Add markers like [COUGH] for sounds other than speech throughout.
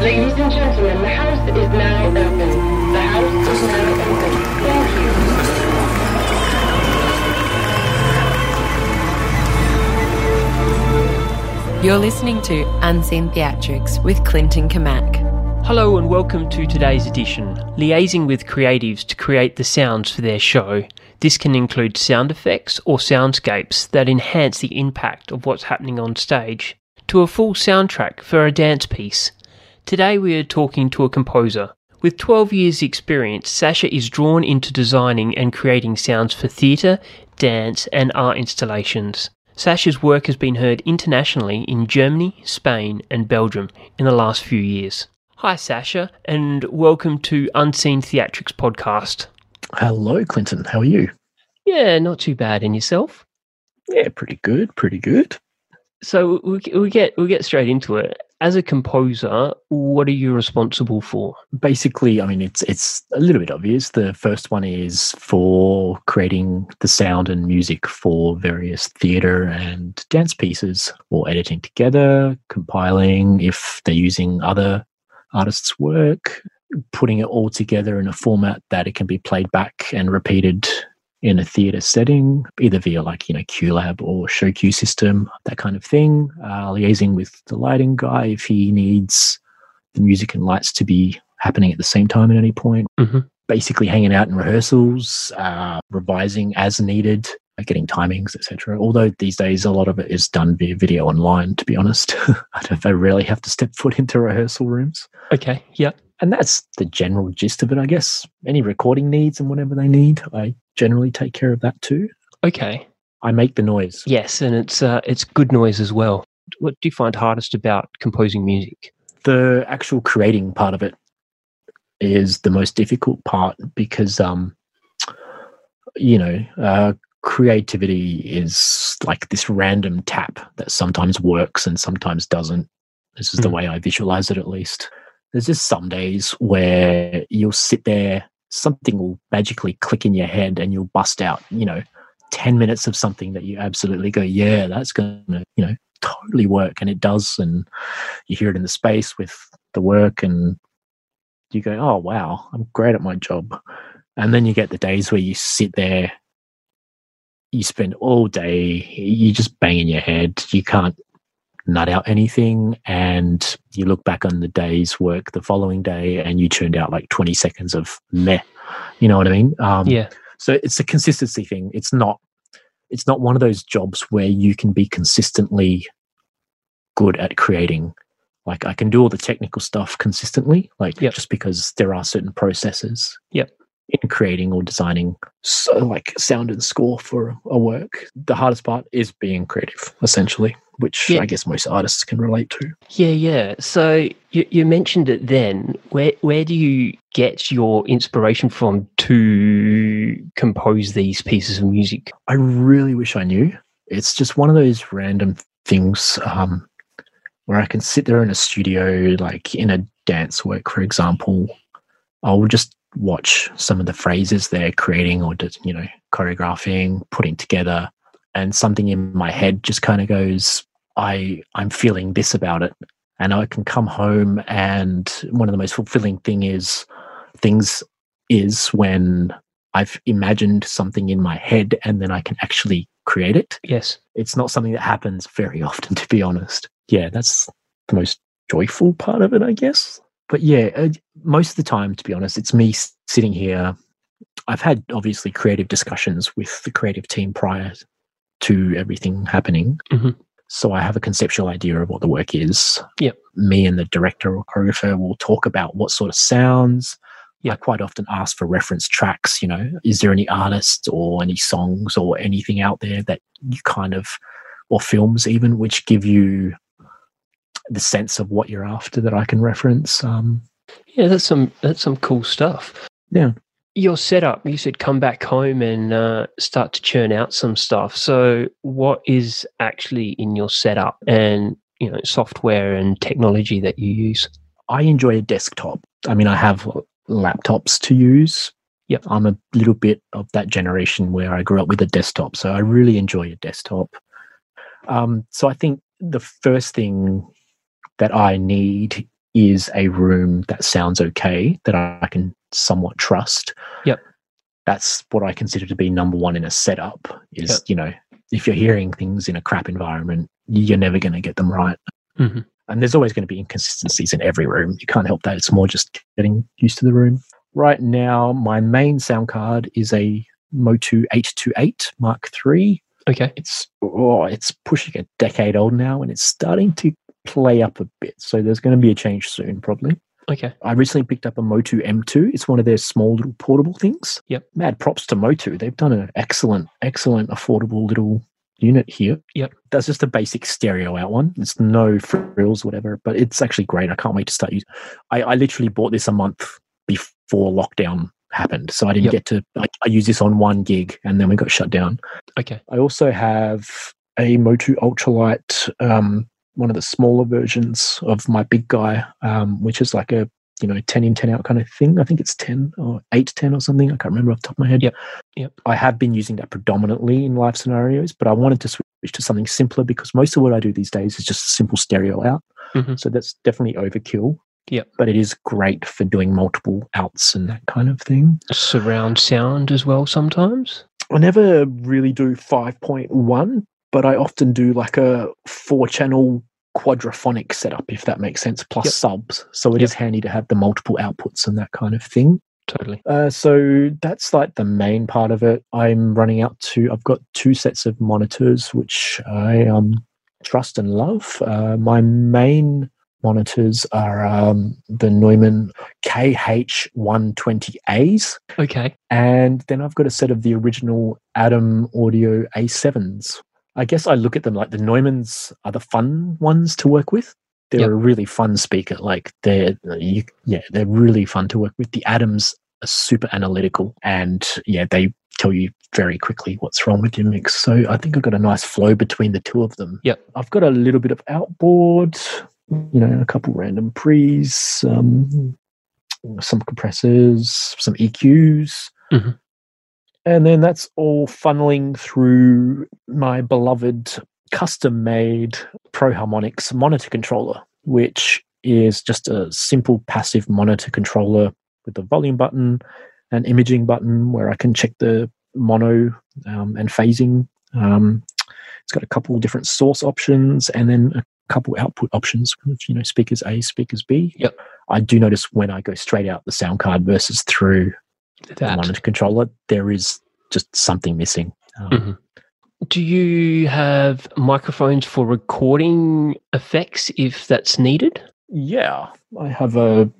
Ladies and gentlemen, the house is now open. The house is now open. Thank you. You're listening to Unseen Theatrics with Clinton Kamak. Hello and welcome to today's edition. Liaising with creatives to create the sounds for their show. This can include sound effects or soundscapes that enhance the impact of what's happening on stage, to a full soundtrack for a dance piece. Today we are talking to a composer. With 12 years' experience, Sasha is drawn into designing and creating sounds for theatre, dance, and art installations. Sasha's work has been heard internationally in Germany, Spain, and Belgium in the last few years. Hi, Sasha, and welcome to Unseen Theatrics podcast. Hello, Clinton. How are you? Yeah, not too bad. And yourself? Yeah, pretty good. Pretty good. So we, we get we get straight into it. As a composer, what are you responsible for? Basically, I mean, it's it's a little bit obvious. The first one is for creating the sound and music for various theatre and dance pieces, or editing together, compiling if they're using other artists' work, putting it all together in a format that it can be played back and repeated in a theatre setting, either via like, you know, QLab or ShowQ system, that kind of thing. Uh, liaising with the lighting guy if he needs the music and lights to be happening at the same time at any point. Mhm. Basically hanging out in rehearsals, uh, revising as needed, getting timings, etc. Although these days a lot of it is done via video online, to be honest. [LAUGHS] I, don't, I rarely have to step foot into rehearsal rooms Okay, yeah. and that's the general gist of it, I guess. Any recording needs and whatever they need, I generally take care of that too. Okay. I make the noise. Yes, and it's uh, it's good noise as well. What do you find hardest about composing music? The actual creating part of it is the most difficult part because, um, you know, uh, creativity is like this random tap that sometimes works and sometimes doesn't. This is the Mm. way I visualize it, at least. There's just some days where you'll sit there, something will magically click in your head, and you'll bust out, you know, 10 minutes of something that you absolutely go, yeah, that's going to, you know, totally work. And it does. And you hear it in the space with the work, and you go, oh, wow, I'm great at my job. And then you get the days where you sit there, you spend all day, you just bang in your head, you can't nut out anything and you look back on the day's work the following day and you turned out like 20 seconds of meh you know what i mean um, Yeah. so it's a consistency thing it's not it's not one of those jobs where you can be consistently good at creating like i can do all the technical stuff consistently like Yep. just because there are certain processes Yep. In creating or designing so like sound and score for a work the hardest part is being creative essentially which Yeah. i guess most artists can relate to Yeah, yeah. So you, you mentioned it then. Where where do you get your inspiration from to compose these pieces of music? I really wish I knew. It's just one of those random things um, where I can sit there in a studio, like in a dance work, for example. I'll just watch some of the phrases they're creating or, just, you know, choreographing, putting together, and something in my head just kind of goes, I, I'm feeling this about it. And I can come home, and one of the most fulfilling thing is things is when I've imagined something in my head and then I can actually create it. Yes. It's not something that happens very [LAUGHS] often, to be honest. Yeah, that's the most joyful part of it, I guess. But yeah, uh, most of the time, to be honest, it's me sitting here. I've had obviously creative discussions with the creative team prior to everything happening. Mhm. So I have a conceptual idea of what the work is. Yep. Me and the director or choreographer will talk about what sort of sounds. I quite often ask for reference tracks. You know, is there any artists or any songs or anything out there that you kind of, or films even, which give you the sense of what you're after that I can reference? Um, Yeah, that's some that's some cool stuff. Yeah. Your setup, you said come back home and uh, start to churn out some stuff. So what is actually in your setup and you know, software and technology that you use? I enjoy a desktop. I mean, I have laptops to use. Yep. I'm a little bit of that generation where I grew up with a desktop, so I really enjoy a desktop. Um, so I think the first thing that I need is a room that sounds okay that I can somewhat trust. Yep. That's what I consider to be number one in a setup is, Yep. you know, if you're hearing things in a crap environment, you're never going to get them right. Mhm. And there's always going to be inconsistencies in every room. You can't help that. It's more just getting used to the room. Right now, my main sound card is a Motu 828 Mark III. Okay. It's oh, it's pushing a decade old now, and it's starting to play up a bit. So there's going to be a change soon, probably. Okay. I recently picked up a Motu M2. It's one of their small little portable things. Yep. Mad props to Motu. They've done an excellent, excellent, affordable little unit here. Yep. That's just a basic stereo out one. It's no frills, whatever, but it's actually great. I can't wait to start using. I, I literally bought this a month before lockdown happened, so I didn't Yep. get to. I, I used this on one gig, and then we got shut down. Okay. I also have a Motu Ultralight, um, one of the smaller versions of my big guy, um, which is like a you know 10 in 10 out kind of thing. I think it's 10 or 8 10 or something. I can't remember off the top of my head. Yep. Yep. I have been using that predominantly in live scenarios, but I wanted to switch to something simpler because most of what I do these days is just simple stereo out. Mhm. So that's definitely overkill. Yep. But it is great for doing multiple outs and that kind of thing. Surround sound as well sometimes. I never really do 5.1, but I often do like a four channel quadraphonic setup, if that makes sense, plus Yep. subs. So it is Yep. handy to have the multiple outputs and that kind of thing. Totally. Uh, so that's like the main part of it. I'm running out to, I've got two sets of monitors, which I um, trust and love. Uh, my main monitors are um, the Neumann KH120As. Okay. And then I've got a set of the original Adam Audio A7s. I guess I look at them like the Neumanns are the fun ones to work with. They're Yep. a really fun speaker. Like they're, you, yeah, they're really fun to work with. The Adams are super analytical and yeah, they tell you very quickly what's wrong with your mix. So I think I've got a nice flow between the two of them. Yep. I've got a little bit of outboard, you know, a couple random pre's, um, some compressors, some EQs. Mhm. And then that's all funneling through my beloved custom made Pro Harmonics monitor controller, which is just a simple passive monitor controller with a volume button, an imaging button where I can check the mono um, and phasing. Um, it's got a couple different source options and then a couple output options, you know, speakers A, speakers B. Yep. I do notice when I go straight out the sound card versus through the That. monitor controller, there is just something missing. Um, Mhm. Do you have microphones for recording effects if that's needed? Yeah, I have a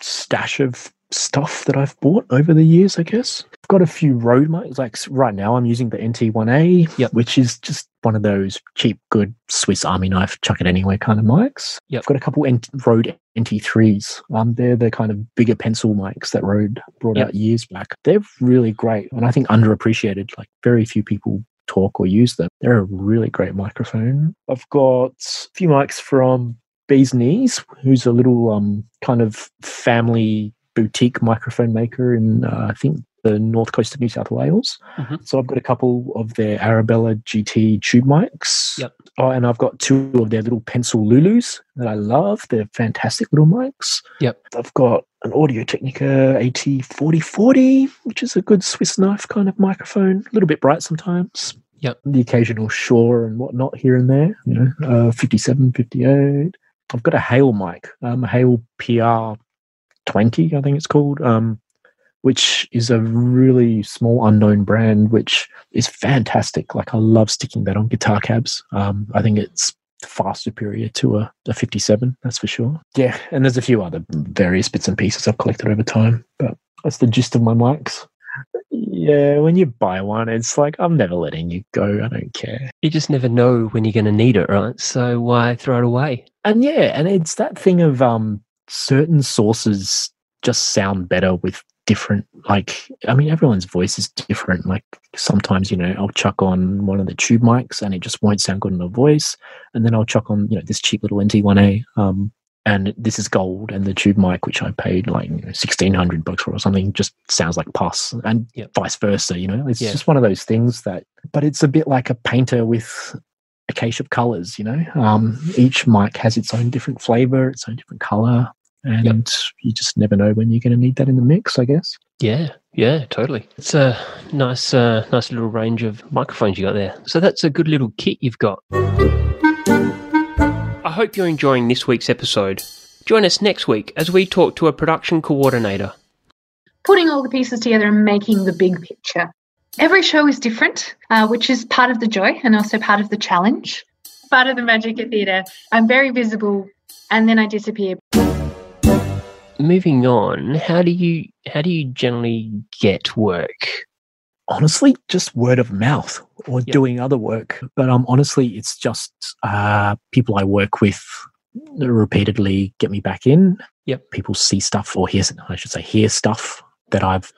stash of stuff that I've bought over the years, I guess. I've got a few Rode mics. Like right now, I'm using the NT1A, Yep. which is just one of those cheap, good Swiss Army knife, chuck it anywhere kind of mics. Yep. I've got a couple N- Rode NT3s. Um, they're the kind of bigger pencil mics that Rode brought Yep. out years back. They're really great, and I think underappreciated. Like very few people talk or use them. They're a really great microphone. I've got a few mics from Bees Neez, who's a little um, kind of family boutique microphone maker in, uh, I think, the north coast of New South Wales. Mhm. So I've got a couple of their Arabella GT tube mics. Yep. Oh, and I've got two of their little pencil Lulus that I love. They're fantastic little mics. Yep. I've got an Audio Technica AT4040, which is a good Swiss knife kind of microphone. A little bit bright sometimes. Yep. The occasional Shure and whatnot here and there. You know, uh, 57, 58. I've got a Heil mic, um, a Heil PR20, I think it's called, um, which is a really small unknown brand, which is fantastic. Like I love sticking that on guitar cabs. Um, I think it's far superior to a, a 57, that's for sure. Yeah, and there's a few other various bits and pieces I've collected over time, but that's the gist of my mics. Yeah, when you buy one, it's like I'm never letting you go. I don't care. You just never know when you're going to need it, right? So why throw it away? And yeah, and it's that thing of um certain sources just sound better with different like I mean everyone's voice is different. Like sometimes, you know, I'll chuck on one of the tube mics and it just won't sound good in a voice. And then I'll chuck on, you know, this cheap little NT1A. Um and this is gold and the tube mic which i paid like you know, 1600 bucks for or something just sounds like pus and Yep. vice versa you know it's Yeah. just one of those things that but it's a bit like a painter with a case of colors you know um, each mic has its own different flavor its own different color and you just never know when you're going to need that in the mix. I guess. Yeah, yeah, totally. It's a nice, uh, nice little range of microphones you got there. So that's a good little kit you've got. I hope you're enjoying this week's episode. Join us next week as we talk to a production coordinator. Putting all the pieces together and making the big picture. Every show is different, uh, which is part of the joy and also part of the challenge. Part of the magic of theatre. I'm very visible and then I disappear. Moving on, how do you how do you generally get work? honestly just word of mouth or Yep. doing other work but um honestly it's just uh people i work with repeatedly get me back in Yep. people see stuff or hear i should say hear stuff that i've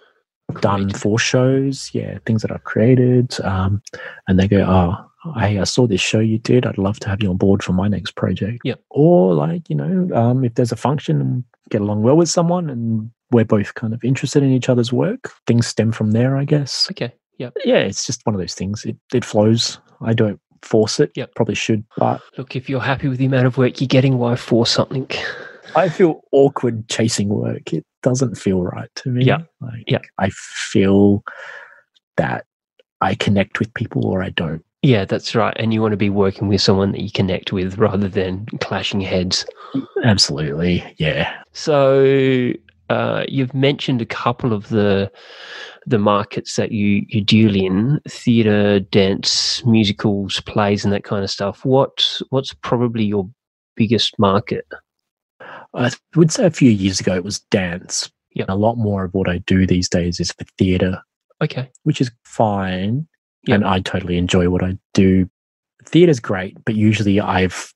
done Created. for shows yeah things that i've created um and they go oh Hey, I saw this show you did. I'd love to have you on board for my next project. Yep. Or like, you know, um, if there's a function and get along well with someone and we're both kind of interested in each other's work, things stem from there, I guess Okay. Yeah. yeah, it's just one of those things. It it flows. I don't force it. Yeah. Probably should, but Look, if you're happy with the amount of work you're getting, why force something? I feel awkward chasing work. It doesn't feel right to me. Yeah. Like Yeah. I feel that I connect with people or I don't. Yeah, that's right. And you want to be working with someone that you connect with rather than clashing heads. Absolutely. Yeah. So uh, you've mentioned a couple of the the markets that you you deal in: theatre, dance, musicals, plays, and that kind of stuff. What what's probably your biggest market? I would say a few years ago it was dance. Yep. A lot more of what I do these days is for theatre, Okay. which is fine. And I totally enjoy what I do. Theatre's great, but usually I've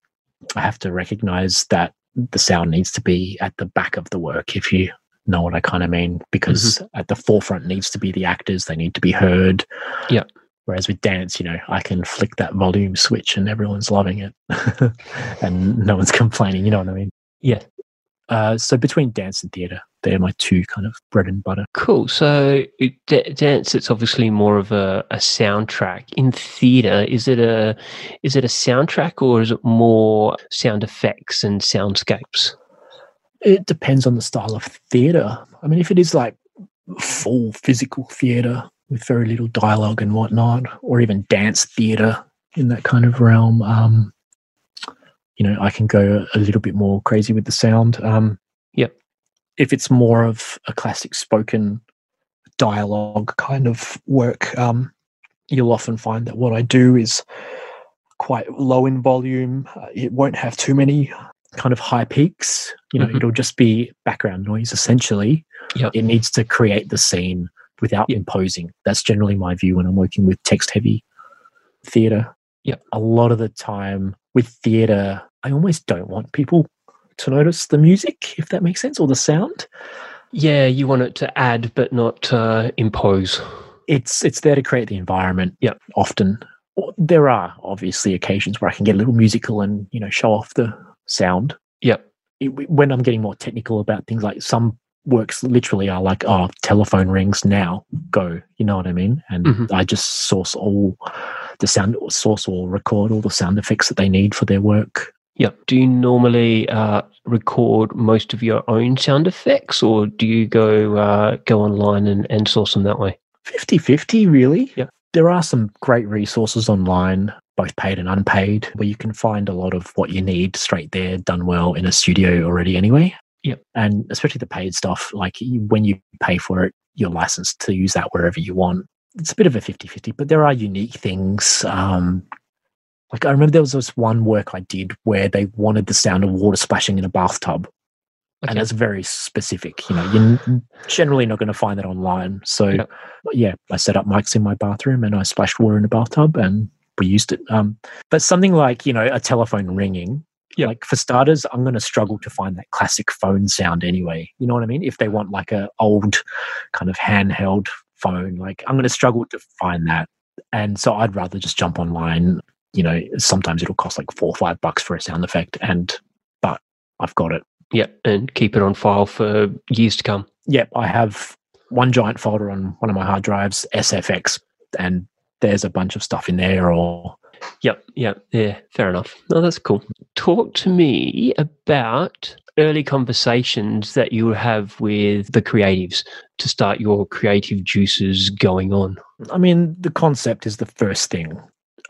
I have to recognize that the sound needs to be at the back of the work, if you know what I kind of mean, because Mm-hmm. at the forefront needs to be the actors, they need to be heard. Yep. Whereas with dance, you know, I can flick that volume switch and everyone's loving it [LAUGHS] and no one's [LAUGHS] complaining, you know what I mean? Yeah. Uh, so between dance and theatre, they're my two kind of bread and butter. Cool. So it- da- dance, it's obviously more of a, a soundtrack. In theatre, is it a is it a soundtrack or is it more sound effects and soundscapes? It depends on the style of theatre. I mean, if it is like full physical theatre with very little dialogue and whatnot, or even dance theatre in that kind of realm, um, you know, I can go a little bit more crazy with the sound. Um, Yep. If it's more of a classic spoken dialogue kind of work, um, you'll often find that what I do is quite low in volume. It won't have too many kind of high peaks. You know, Mhm. it'll just be background noise essentially. Yep. It needs to create the scene without Yep. imposing. That's generally my view when I'm working with text heavy theatre. Yep. A lot of the time with theatre, I almost don't want people to notice the music, if that makes sense, or the sound. Yeah, you want it to add but not uh, impose. It's it's there to create the environment. Yep. Often, there are obviously occasions where I can get a little musical and you know show off the sound. Yep. it, when I'm getting more technical about things like some works literally are like, oh, telephone rings now, go. You know what I mean? And Mhm. I just source all the sound, source or record all the sound effects that they need for their work. Yep. Do you normally uh, record most of your own sound effects, or do you go uh, go online and, and source them that way? 50 50, really. Yep. There are some great resources online, both paid and unpaid, where you can find a lot of what you need straight there, done well in a studio already, anyway. Yep. And especially the paid stuff, like when you pay for it, you're licensed to use that wherever you want. It's a bit of a 50 50, but there are unique things. Um, like I remember there was this one work I did where they wanted the sound of water splashing in a bathtub. Okay. And that's very specific. You know, you're generally not going to find that online. So, Yep. yeah, I set up mics in my bathroom and I splashed water in a bathtub and we used it. Um, but something like, you know, a telephone ringing, like for starters, I'm going to struggle to find that classic phone sound anyway. You know what I mean? If they want like a old kind of handheld phone, like I'm going to struggle to find that. And so I'd rather just jump online. You know, sometimes it'll cost like four or five bucks for a sound effect, and but I've got it. Yep, and keep it on file for years to come. Yep, I have one giant folder on one of my hard drives, SFX, and there's a bunch of stuff in there. Or Yep, yep, yeah, fair enough. No, that's cool. Talk to me about early conversations that you have with the creatives to start your creative juices going on. I mean, the concept is the first thing,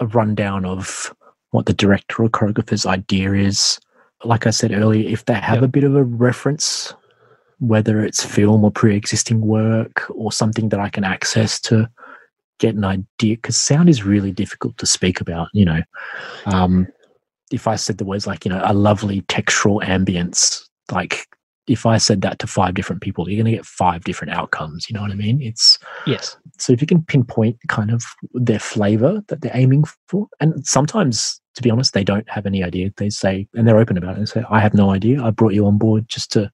a rundown of what the director or choreographer's idea is. Like I said earlier, if they have Yep. a bit of a reference, whether it's film or pre existing work or something that I can access to get an idea, because sound is really difficult to speak about, you know. Um, if I said the words like, you know, a lovely textural ambience, like if I said that to five different people, you're going to get five different outcomes. You know what I mean? It's Yes. so if you can pinpoint kind of their flavor that they're aiming for, and sometimes, to be honest, they don't have any idea. They say, and they're open about it and say, I have no idea. I brought you on board just to,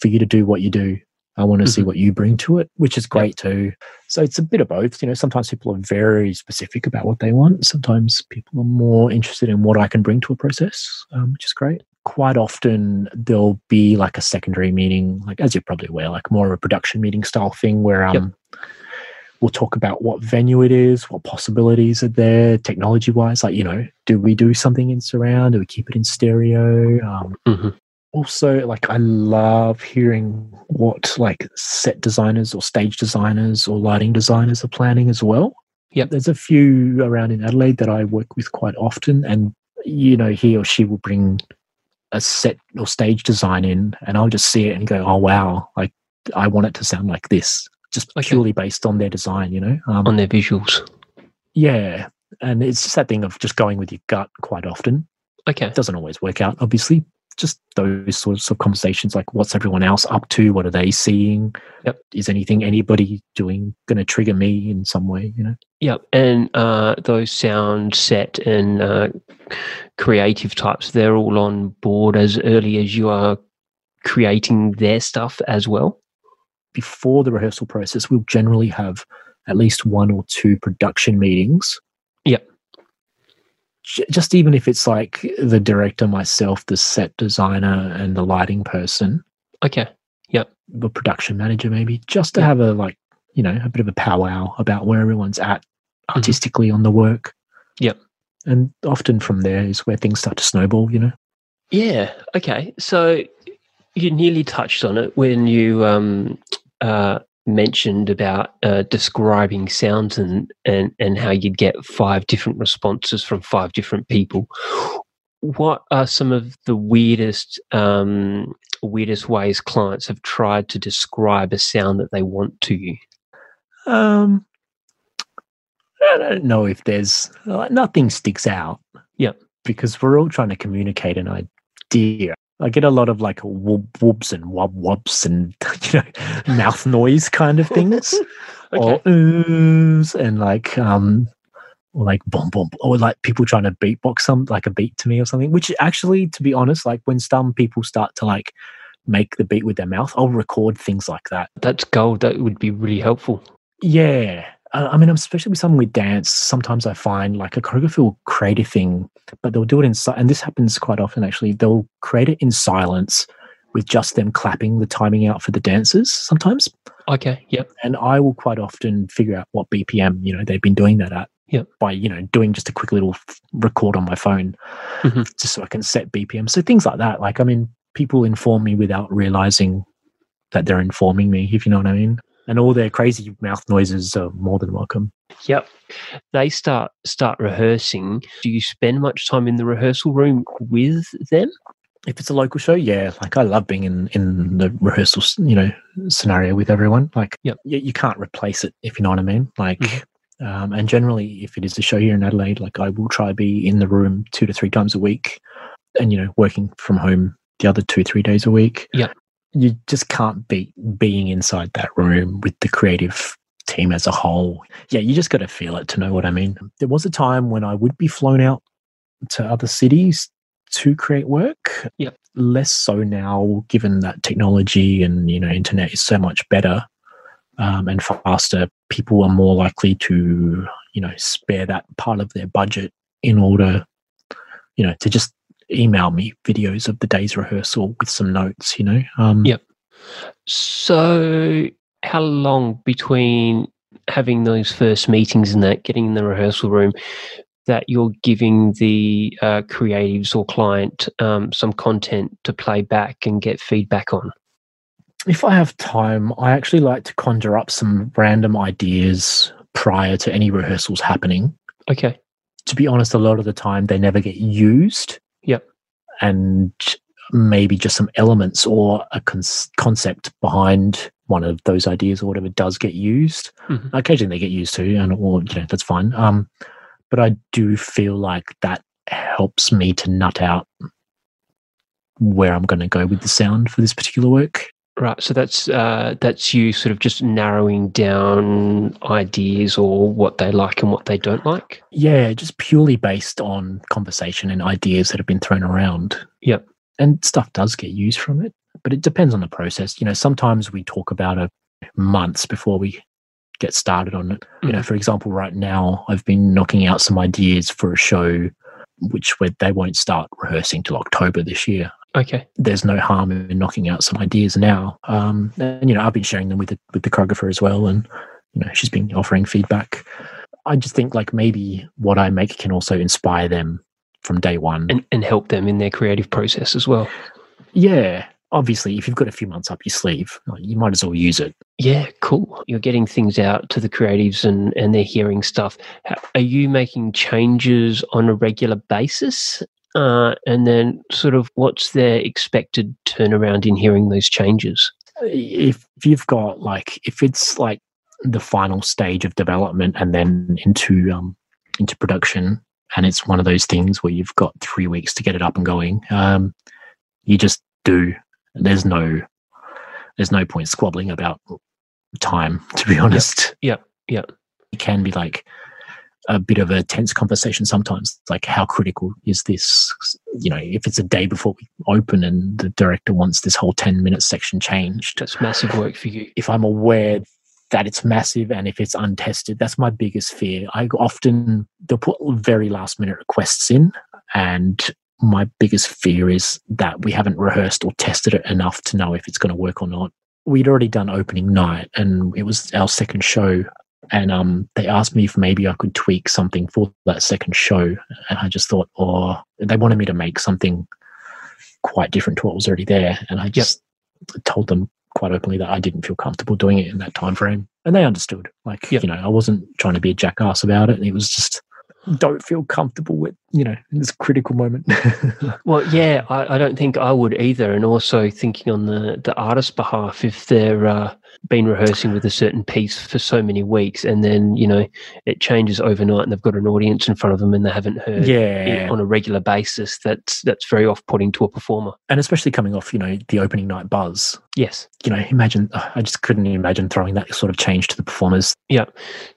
for you to do what you do. I want to see what you bring to it, which is great too. So it's a bit of both. You know, sometimes people are very specific about what they want. Sometimes people are more interested in what I can bring to a process, um, which is great. Quite often there'll be like a secondary meeting, like as you're probably aware, like more of a production meeting style thing where um, Yep. we'll talk about what venue it is, what possibilities are there, technology wise. Like, you know, do we do something in surround? Do we keep it in stereo? Um, Mhm. Also, like, I love hearing what like set designers or stage designers or lighting designers are planning as well. Yep. There's a few around in Adelaide that I work with quite often, and you know, he or she will bring a set or stage design in, and I'll just see it and go, "Oh wow! Like, I want it to sound like this." Just Okay. purely based on their design, you know. Um, On their visuals. yeah, and it's just that thing of just going with your gut quite often. Okay. It doesn't always work out, obviously. Just those sorts of conversations, like what's everyone else up to? What are they seeing? Yep. Is anything anybody doing going to trigger me in some way? You know. Yep. And uh, those sound set and uh, creative types, they're all on board as early as you are creating their stuff as well. Before the rehearsal process, we'll generally have at least one or two production meetings. Yep. Just even if it's like the director, myself, the set designer, and the lighting person, Okay. Yep. The production manager maybe just to Yeah. have a like you know a bit of a powwow about where everyone's at Mm-hmm. artistically on the work Yep. and often from there is where things start to snowball you know Yeah. Okay. So you nearly touched on it when you um, uh, mentioned about uh, describing sounds and, and and how you'd get five different responses from five different people. What are some of the weirdest um, weirdest ways clients have tried to describe a sound that they want to you? um i don't know if there's nothing sticks out Yep. because we're all trying to communicate an idea i get a lot of like whoop whoops and wub wubs and [LAUGHS] you know mouth noise kind of things [LAUGHS] or oohs and like um or like boom boom or like people trying to beatbox some like a beat to me or something which actually to be honest like when some people start to like make the beat with their mouth i'll record things like that That's gold. That would be really helpful. yeah I mean, especially with something with dance, sometimes I find like a choreographer will create a thing, but they'll do it in, si- and this happens quite often actually. They'll create it in silence with just them clapping the timing out for the dancers sometimes. Okay. Yep. and I will quite often figure out what BPM you know they've been doing that at. Yep. By you know doing just a quick little record on my phone, Mhm. just so I can set BPM. So things like that. Like I mean, people inform me without realizing that they're informing me. If you know what I mean. And all their crazy mouth noises are more than welcome. Yep. They start start rehearsing. Do you spend much time in the rehearsal room with them? If it's a local show, yeah, like I love being in in the rehearsal, you know, scenario with everyone. Like, Yep. you, you can't replace it if you know what I mean. Like, um, and generally, if it is a show here in Adelaide, like I will try be in the room two to three times a week, and you know, working from home the other two three days a week. Yep. You just can't beat being inside that room with the creative team as a whole. Yeah, you just got to feel it to know what I mean. There was a time when I would be flown out to other cities to create work. Yep. Less so now, given that technology and you know internet is so much better um, and faster. People are more likely to you know spare that part of their budget in order, you know, to just email me videos of the day's rehearsal with some notes. You know. Um, Yep. So, how long between having those first meetings and that, getting in the rehearsal room, that you're giving the uh, creatives or client um, some content to play back and get feedback on? If I have time, I actually like to conjure up some random ideas prior to any rehearsals happening. Okay. To be honest, a lot of the time they never get used. And maybe just some elements or a con- concept behind one of those ideas or whatever does get used. Mhm. Occasionally they get used to, and or you know that's fine. Um, but I do feel like that helps me to nut out where I'm going to go with the sound for this particular work. Right. So that's uh, that's you sort of just narrowing down ideas or what they like and what they don't like. Yeah, just purely based on conversation and ideas that have been thrown around. Yep. And stuff does get used from it, but it depends on the process. You know, sometimes we talk about it months before we get started on it. You know, for example, right now I've been knocking out some ideas for a show which where they won't start rehearsing till October this year. Okay. There's no harm in knocking out some ideas now. Um, and you know, I've been sharing them with the, with the choreographer as well, and you know, she's been offering feedback. I just think like maybe what I make can also inspire them from day one. And and help them in their creative process as well. yeah, obviously, if you've got a few months up your sleeve, you might as well use it. Yeah, cool. You're getting things out to the creatives and, and they're hearing stuff. How- Are you making changes on a regular basis? Uh, and then, sort of, what's their expected turnaround in hearing those changes? if you've got like if it's like the final stage of development and then into um into production and it's one of those things where you've got three weeks to get it up and going um you just do there's no there's no point squabbling about time [LAUGHS] to be honest yeah, yeah. it can be like a bit of a tense conversation sometimes like how critical is this you know if it's a day before we open and the director wants this whole 10 minute section changed That's massive work for you. if I'm aware that it's massive and if it's untested, that's my biggest fear. I often they'll put very last minute requests in, and my biggest fear is that we haven't rehearsed or tested it enough to know if it's going to work or not. We'd already done opening night, and it was our second show. And um, they asked me if maybe I could tweak something for that second show, and I just thought, oh, they wanted me to make something quite different to what was already there, and I just told them quite openly that I didn't feel comfortable doing it in that time frame, and they understood. Like Yep. you know, I wasn't trying to be a jackass about it. It was just don't feel comfortable with you know in this critical moment. [LAUGHS] Well, yeah, I, I don't think I would either. And also thinking on the, the artist's behalf, if they're uh, been rehearsing with a certain piece for so many weeks and then, you know, it changes overnight and they've got an audience in front of them and they haven't heard it yeah, on a regular basis, that's that's very off putting to a performer. and especially coming off you know the opening night buzz. Yes. You know, imagine I just couldn't imagine throwing that sort of change to the performers. Yeah.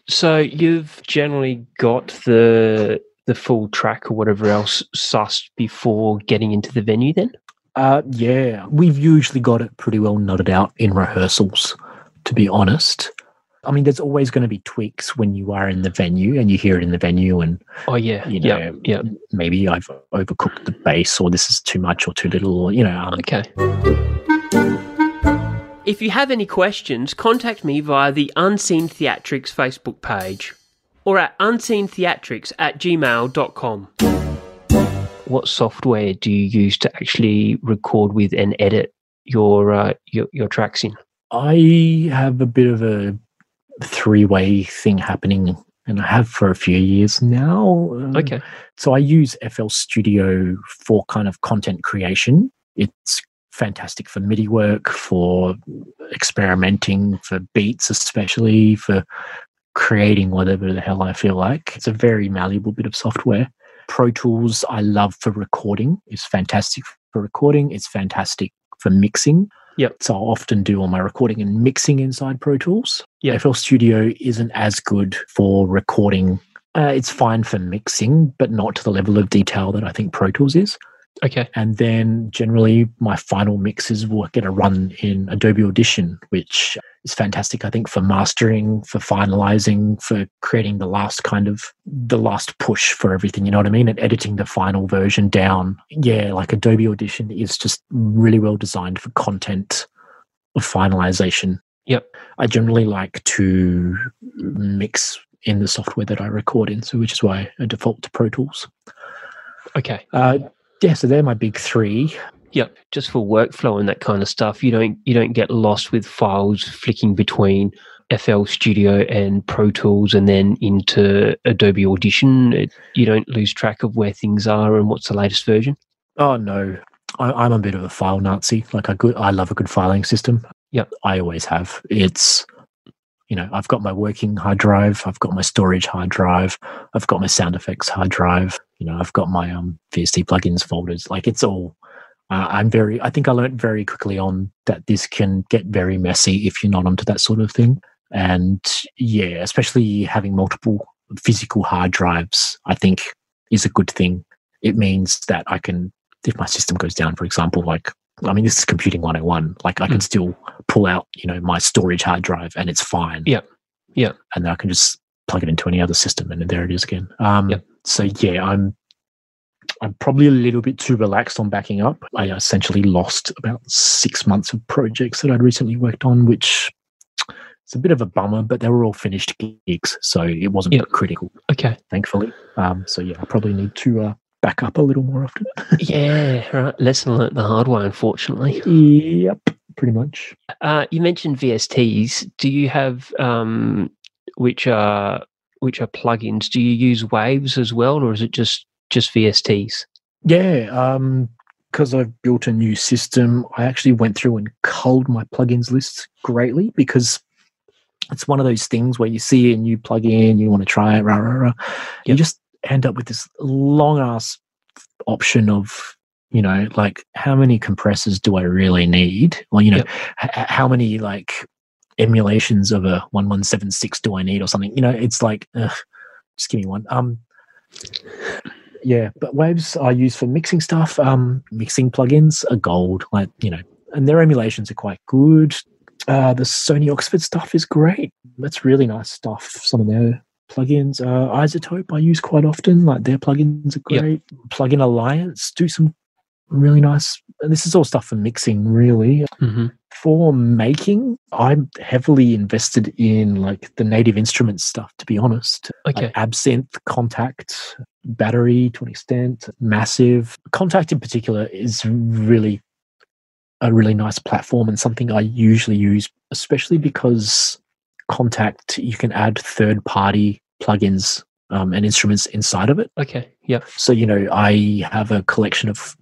So you've generally got the the full track or whatever else sussed before getting into the venue then? Uh, yeah, we've usually got it pretty well noted out in rehearsals, to be honest. I mean, there's always going to be tweaks when you are in the venue and you hear it in the venue, and Oh yeah. you yeah. know, Yeah. maybe I've overcooked the bass, or this is too much or too little, or you know, um, Okay. If you have any questions, contact me via the Unseen Theatrics Facebook page or at unseentheatrics at gmail.com. What software do you use to actually record with and edit your uh, your, your tracks in? I have a bit of a three-way thing happening, and I have for a few years now. Um, Okay. So I use FL Studio for kind of content creation. It's fantastic for MIDI work, for experimenting, for beats, especially for creating whatever the hell I feel like. It's a very malleable bit of software. Pro Tools, I love for recording. It's fantastic for recording. It's fantastic for mixing. Yep. So I'll often do all my recording and mixing inside Pro Tools. Yeah. FL Studio isn't as good for recording uh, it's fine for mixing, but not to the level of detail that I think Pro Tools is. Okay. And then generally, my final mixes will get a run in Adobe Audition, which is fantastic, I think, for mastering, for finalizing, for creating the last kind of the last push for everything. You know what I mean? And editing the final version down. Yeah, like Adobe Audition is just really well designed for content of finalization. Yep. I generally like to mix in the software that I record in. So, which is why I default to Pro Tools. Okay. Uh, yeah, so they're my big three. Yep. Just for workflow and that kind of stuff, you don't you don't get lost with files flicking between FL Studio and Pro Tools and then into Adobe Audition. It, you don't lose track of where things are and what's the latest version. Oh no, I, I'm a bit of a file Nazi. Like I good, I love a good filing system. Yep. I always have. It's you know, I've got my working hard drive, I've got my storage hard drive, I've got my sound effects hard drive, you know, I've got my um VST plugins folders. Like it's all uh, I'm very I think I learned very quickly on that this can get very messy if you're not onto that sort of thing. And yeah, especially having multiple physical hard drives, I think is a good thing. It means that I can if my system goes down, for example, like I mean, this is computing 101. Like I can Mm. still pull out, you know, my storage hard drive and it's fine. Yeah. Yeah. And then I can just plug it into any other system and then there it is again. Um, Yeah. So yeah, I'm, I'm probably a little bit too relaxed on backing up. I essentially lost about six months of projects that I'd recently worked on, which it's a bit of a bummer, but they were all finished gigs. So it wasn't Yeah. critical, Okay. thankfully. Um, so yeah, I probably need to uh, back up a little more often. [LAUGHS] yeah. Right. Lesson learnt the hard way, unfortunately. yep, pretty much. Uh, you mentioned VSTs. Do you have um, which are which are plugins? Do you use Waves as well, or is it just just VSTs? Yeah, um, because I've built a new system, I actually went through and culled my plugins list greatly because it's one of those things where you see a new plugin, you want to try it, rah, rah, rah. You Yep. just end up with this long ass option of, you know, like how many compressors do I really need? Well, you know, Yep. h- how many like emulations of a 1176 do I need or something? You know, it's like, ugh, just give me one. Um, yeah, but waves are used for mixing stuff. Um, mixing plugins are gold, like you know, and their emulations are quite good. Uh, the Sony Oxford stuff is great. That's really nice stuff. Some of their plugins, uh, iZotope, I use quite often. Like their plugins are Yep. great. Plugin Alliance do some really nice. And this is all stuff for mixing, really Mm-hmm. for making, I'm heavily invested in like the native instruments stuff, to be honest. Okay. Like Absynth, Kontakt, Battery to an extent, Massive. Kontakt in particular is really a really nice platform and something I usually use, especially because Kontakt, you can add third party plugins um, and instruments inside of it. Okay. Yep. So, you know, I have a collection of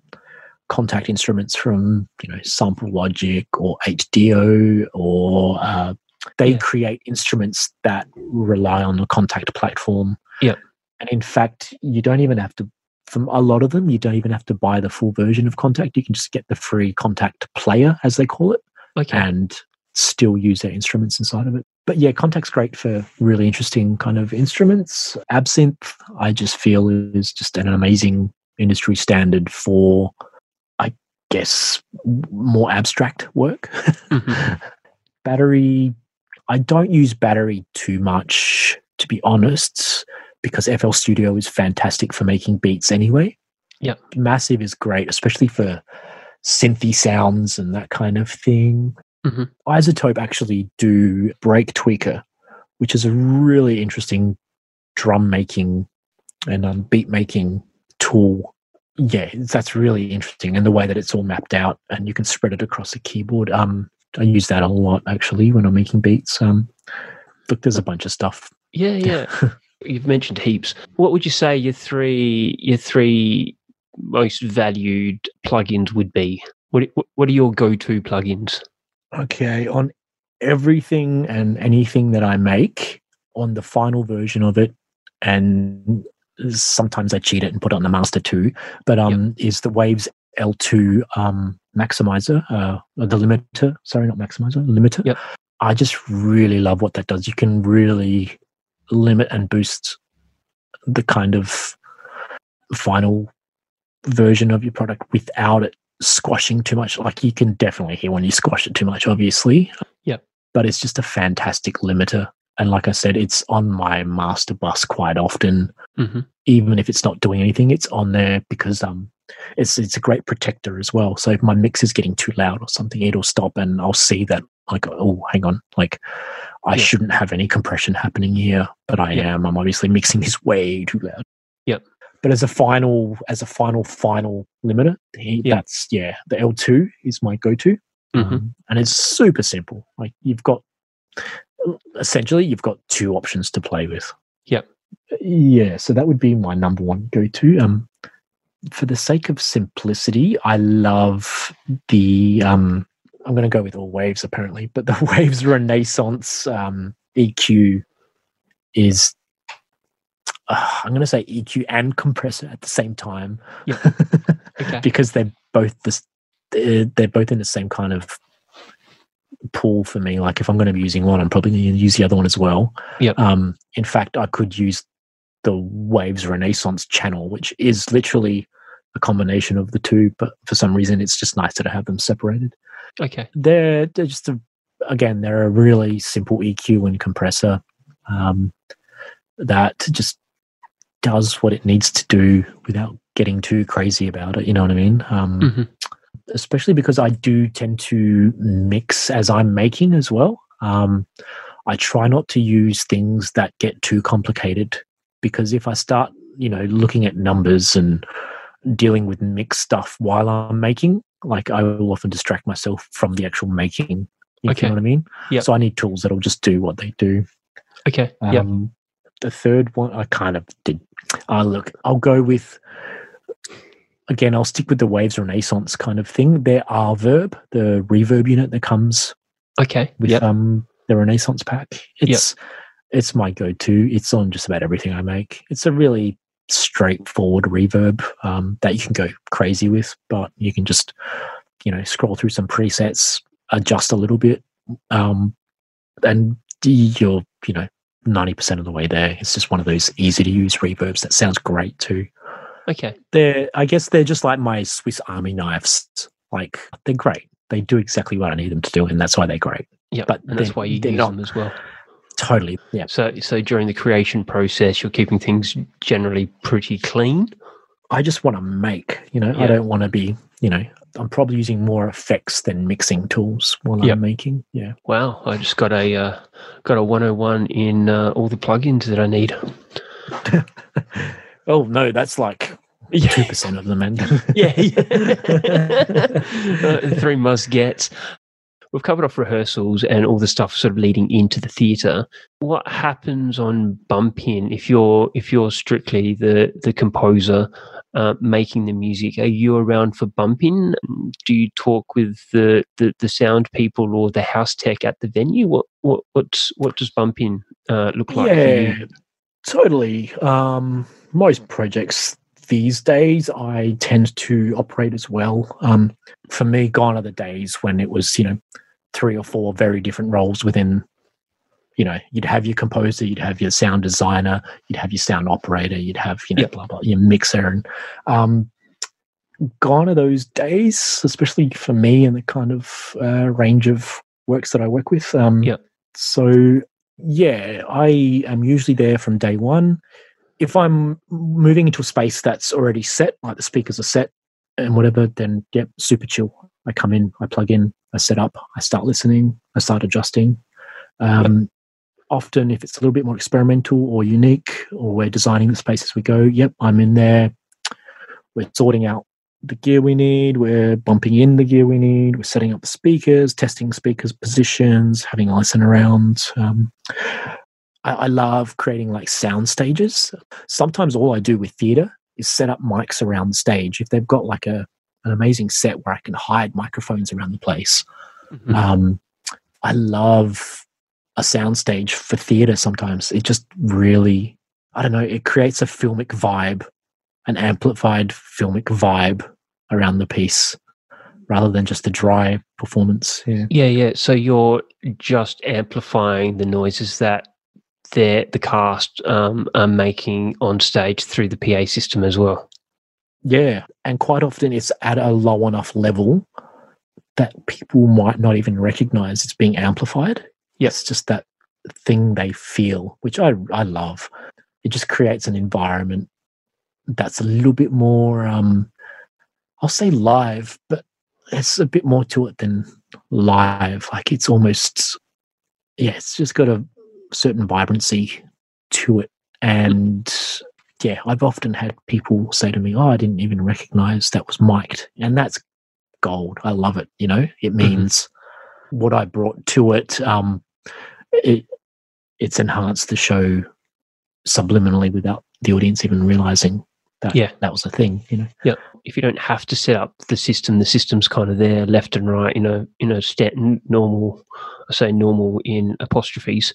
Kontakt instruments from, you know, Sample Logic or HDO or uh, they Yeah. create instruments that rely on the Kontakt platform. Yep. And in fact, you don't even have to, from a lot of them, you don't even have to buy the full version of Kontakt. You can just get the free Kontakt player, as they call it, Okay. and still use their instruments inside of it. But yeah, Kontakt's great for really interesting kind of instruments. Absynth, I just feel is just an amazing industry standard for, I guess, more abstract work. Mhm. [LAUGHS] battery, I don't use battery too much, to be honest, because FL Studio is fantastic for making beats anyway. Yeah. Massive is great, especially for synthy sounds and that kind of thing. Mhm. iZotope actually do Break Tweaker, which is a really interesting drum making and um, beat making tool. Yeah, that's really interesting, and the way that it's all mapped out, and you can spread it across the keyboard. Um, I use that a lot actually when I'm making beats. Um, look, there's a bunch of stuff. Yeah. Yeah. [LAUGHS] You've mentioned heaps. What would you say your three your three most valued plugins would be? What what are your go to plugins? Okay, on everything and anything that I make on the final version of it, and sometimes I cheat it and put it on the master too. But um, is the Waves L2 um maximizer, uh, the limiter? Sorry, not maximizer, limiter. Yep. I just really love what that does. You can really limit and boost the kind of final version of your product without it squashing too much. Like you can definitely hear when you squash it too much, obviously. Yep. But it's just a fantastic limiter. And like I said, it's on my master bus quite often. Mm-hmm. Even if it's not doing anything, it's on there because um it's it's a great protector as well. So if my mix is getting too loud or something, it'll stop and I'll see that like, oh, hang on, like I Yeah. shouldn't have any compression happening here, but I Yeah. am. I'm obviously mixing this way too loud. Yep. But as a final, as a final, final limiter, he, Yeah. that's yeah. The L2 is my go-to, Mhm. um, and it's super simple. Like you've got essentially you've got two options to play with. Yep. Yeah, so that would be my number one go-to. Um, for the sake of simplicity, I love the um. I'm going to go with all waves apparently, but the [LAUGHS] waves Renaissance um, EQ is. Uh, I'm going to say EQ and compressor at the same time, [LAUGHS] Okay. because they're both this. They're, they're both in the same kind of pool for me. Like if I'm going to be using one, I'm probably going to use the other one as well. Yep. Um, in fact, I could use the Waves Renaissance channel, which is literally a combination of the two, but for some reason, it's just nicer to have them separated. Okay. They're, they're just a, again, they're a really simple EQ and compressor um, that just does what it needs to do without getting too crazy about it. You know what I mean? Um, Mhm. Especially because I do tend to mix as I'm making as well. Um, I try not to use things that get too complicated because if I start, you know, looking at numbers and dealing with mix stuff while I'm making, like I will often distract myself from the actual making. You Okay. know what I mean? Yeah. So I need tools that'll just do what they do. Okay. Um, yep. The third one, I kind of did. I uh, look, I'll go with. Again, I'll stick with the Waves Renaissance kind of thing. There RVerb, the reverb unit that comes Okay. with Yep. um the Renaissance pack. It's it's my go-to. It's on just about everything I make. It's a really straightforward reverb um, that you can go crazy with, but you can just you know scroll through some presets, adjust a little bit, um, and you're you know ninety percent of the way there. It's just one of those easy to use reverbs that sounds great too. Okay. They're I guess they're just like my Swiss Army knives. Like they're great. They do exactly what I need them to do, and that's why they're great. Yeah. But that's why you use not- them as well. Totally. Yeah. So, so during the creation process, you're keeping things generally pretty clean. I just want to make, you know, Yeah. I don't want to be, you know, I'm probably using more effects than mixing tools while Yep. I'm making. Yeah. Wow, I just got a uh, got a 101 in uh, all the plugins that I need. [LAUGHS] Oh, no, that's like Yeah. 2% of them. And [LAUGHS] yeah, yeah. [LAUGHS] uh, three must gets. We've covered off rehearsals and all the stuff sort of leading into the theatre. What happens on bump in if you're if you're strictly the the composer uh, making the music? Are you around for bump in? Do you talk with the, the, the sound people or the house tech at the venue? What what what's what does bump in uh, look like? for yeah, you? totally. Um, most projects these days, I tend to operate as well. Um, for me, gone are the days when it was, you know, three or four very different roles within. You know, you'd have your composer, you'd have your sound designer, you'd have your sound operator, you'd have you know, Yep. blah blah, your mixer, and um, gone are those days, especially for me and the kind of uh, range of works that I work with. Um, Yep. So yeah, I am usually there from day one. If I'm moving into a space that's already set, like the speakers are set and whatever, then yep, super chill. I come in, I plug in, I set up, I start listening, I start adjusting. Um, Often, if it's a little bit more experimental or unique, or we're designing the space as we go, yep, I'm in there. We're sorting out the gear we need, we're bumping in the gear we need, we're setting up the speakers, testing speakers' positions, having a listen around. Um, I, I love creating like sound stages. Sometimes all I do with theatre is set up mics around the stage. If they've got like a an amazing set where I can hide microphones around the place, Mhm. um, I love a soundstage for theatre sometimes. It just really, I don't know, it creates a filmic vibe, an amplified filmic vibe around the piece rather than just a dry performance. Yeah. Yeah, yeah. So you're just amplifying the noises that the the cast um, are making on stage through the PA system as well. Yeah. And quite often it's at a low enough level that people might not even recognize it's being amplified. Yes, It's just that thing they feel, which I, I love. It just creates an environment that's a little bit more, um, I'll say live, but it's a bit more to it than live. Like it's almost yeah, it's just got a certain vibrancy to it. And yeah, I've often had people say to me, "Oh, I didn't even recognize that was mic'd," and that's gold. I love it. You know, it means what I brought to it. Um, it it's enhanced the show subliminally without the audience even realizing that Yeah. that was a thing. You know, Yeah. if you don't have to set up the system, the system's kind of there, left and right. You know, you know, sta- n- normal. Say normal in apostrophes.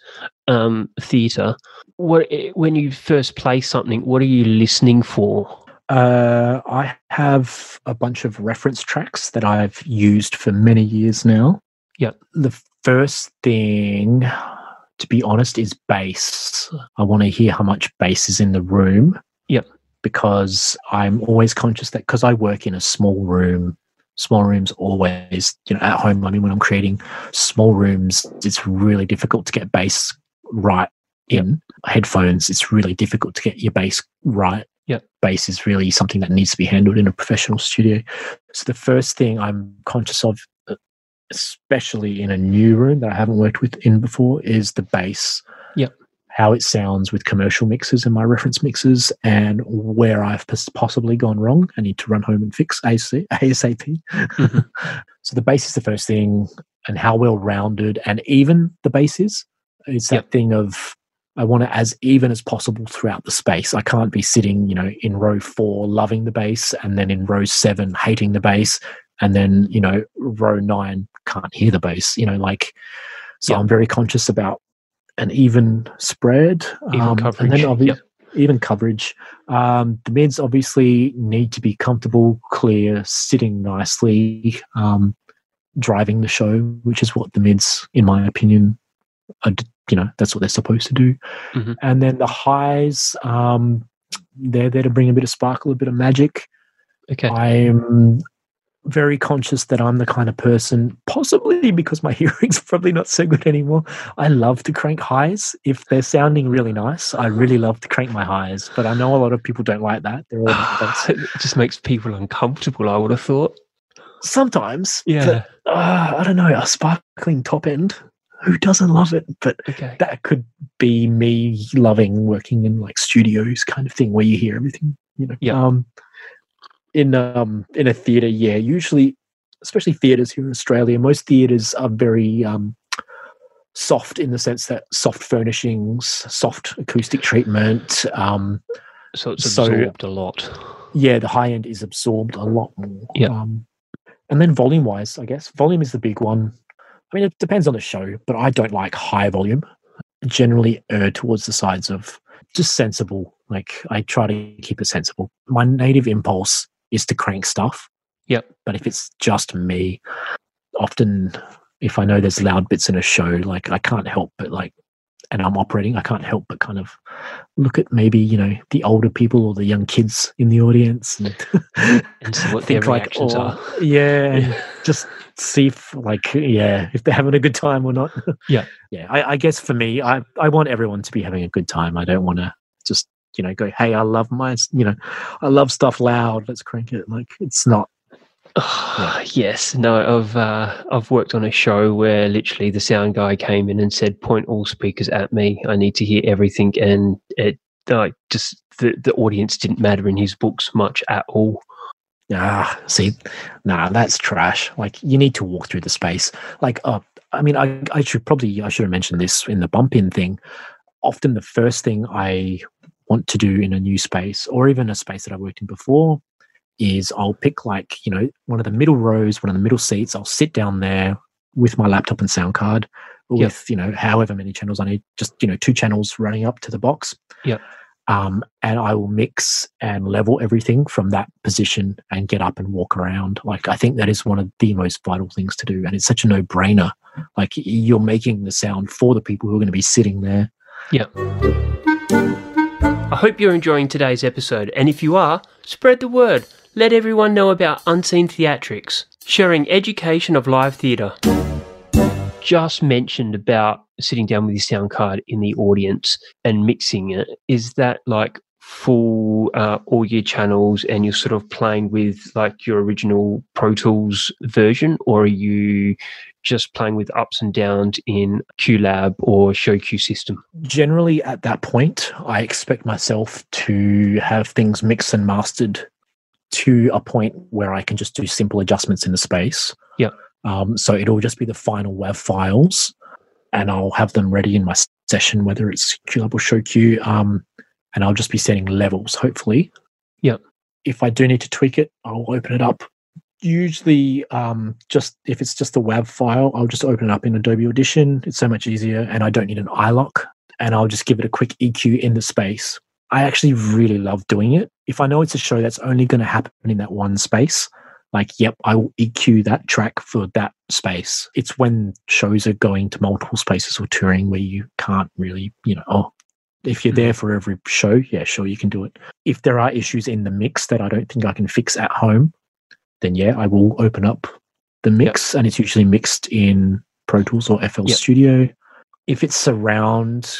Um, theater. What eh, when you first play something? What are you listening for? uh, I have a bunch of reference tracks that I've used for many years now. Yeah. The first thing, to be honest, is bass. I want to hear how much bass is in the room. Yep. Because I'm always conscious that because I work in a small room, small rooms always, you know, at home. I mean, when I'm creating small rooms, it's really difficult to get bass right in headphones. It's really difficult to get your bass right. Yep. Bass is really something that needs to be handled in a professional studio. So the first thing I'm conscious of, especially in a new room that I haven't worked with in before, is the bass. Yep. How it sounds with commercial mixes and my reference mixes, and where I've possibly gone wrong. I need to run home and fix AC- ASAP. Mhm. [LAUGHS] so the bass is the first thing, and how well rounded and even the bass is. It's that Yep. thing of I want it as even as possible throughout the space. I can't be sitting, you know, in row four loving the bass and then in row seven hating the bass and then, you know, row nine can't hear the bass. You know, like so Yep. I'm very conscious about an even spread. Even um, coverage, And then obvi- yep. even coverage. Um, the mids obviously need to be comfortable, clear, sitting nicely, um, driving the show, which is what the mids, in my opinion, are, you know, that's what they're supposed to do. Mhm. And then the highs, um, they're there to bring a bit of sparkle, a bit of magic. Okay. I'm very conscious that I'm the kind of person, possibly [LAUGHS] because my hearing's [LAUGHS] probably not so good anymore. I love to crank highs if they're sounding really nice. I really love to crank my highs, but I know a lot of people don't like that. They're all [SIGHS] it just makes people uncomfortable. I would have thought. sometimes. Yeah. but, uh, I don't know. A sparkling top end. Who doesn't love it? But Okay. that could be me loving working in like studios kind of thing where you hear everything. You know. Yeah. Um, in um in a theater, yeah. Usually, especially theaters here in Australia, most theaters are very um soft in the sense that soft furnishings, soft acoustic treatment. Um, So it's So- absorbed a lot. yeah, the high end is absorbed a lot more. Yeah. Um, and then volume wise, I guess volume is the big one. I mean, it depends on the show, but I don't like high volume. Generally, err towards the sides of just sensible. Like I try to keep it sensible. My native impulse is to crank stuff. Yep. But if it's just me, often if I know there's loud bits in a show, like I can't help but like, and I'm operating, I can't help but kind of look at maybe you know the older people or the young kids in the audience and, [LAUGHS] And see what their [LAUGHS] like, reactions oh, are. Yeah, Yeah. [LAUGHS] just see if like yeah if they're having a good time or not. Yeah. yeah. I, I guess for me, I I want everyone to be having a good time. I don't want to just you know go hey I love my you know I love stuff loud. Let's crank it. Like it's not. [SIGHS] Yes, no, I've uh, I've worked on a show where literally the sound guy came in and said, "Point all speakers at me. I need to hear everything," and it like just the the audience didn't matter in his books much at all. Ah, see, nah, that's trash. Like you need to walk through the space. Like, uh, I mean, I, I should probably, I should have mentioned this in the bump in thing. Often the first thing I want to do in a new space or even a space that I worked in before is I'll pick like, you know, one of the middle rows, one of the middle seats. I'll sit down there with my laptop and sound card with, Yep. you know, however many channels I need, just, you know, two channels running up to the box. Yep. Um, and I will mix and level everything from that position and get up and walk around. Like I think that is one of the most vital things to do, and it's such a no-brainer. Like you're making the sound for the people who are going to be sitting there. Yeah. I hope you're enjoying today's episode, and if you are, spread the word. Let everyone know about Unseen Theatrics, sharing education of live theatre. Just mentioned about sitting down with your sound card in the audience and mixing it. Is that like full uh, all your channels and you're sort of playing with like your original Pro Tools version, or are you just playing with ups and downs in QLab or ShowQ system? Generally, at that point, I expect myself to have things mixed and mastered to a point where I can just do simple adjustments in the space. Yeah. Um, so it'll just be the final WAV files, and I'll have them ready in my session, whether it's QLab or ShowQ. Um, and I'll just be setting levels, hopefully. Yeah. If I do need to tweak it, I'll open it up. Usually, um, just if it's just a WAV file, I'll just open it up in Adobe Audition. It's so much easier, and I don't need an iLok. And I'll just give it a quick EQ in the space. I actually really love doing it. If I know it's a show that's only going to happen in that one space, like, yep, I will EQ that track for that space. It's when shows are going to multiple spaces or touring where you can't really, you know, oh, if you're there for every show, yeah, sure, you can do it. If there are issues in the mix that I don't think I can fix at home, then yeah, I will open up the mix and it's usually mixed in Pro Tools or FL Yep. Studio. If it's surround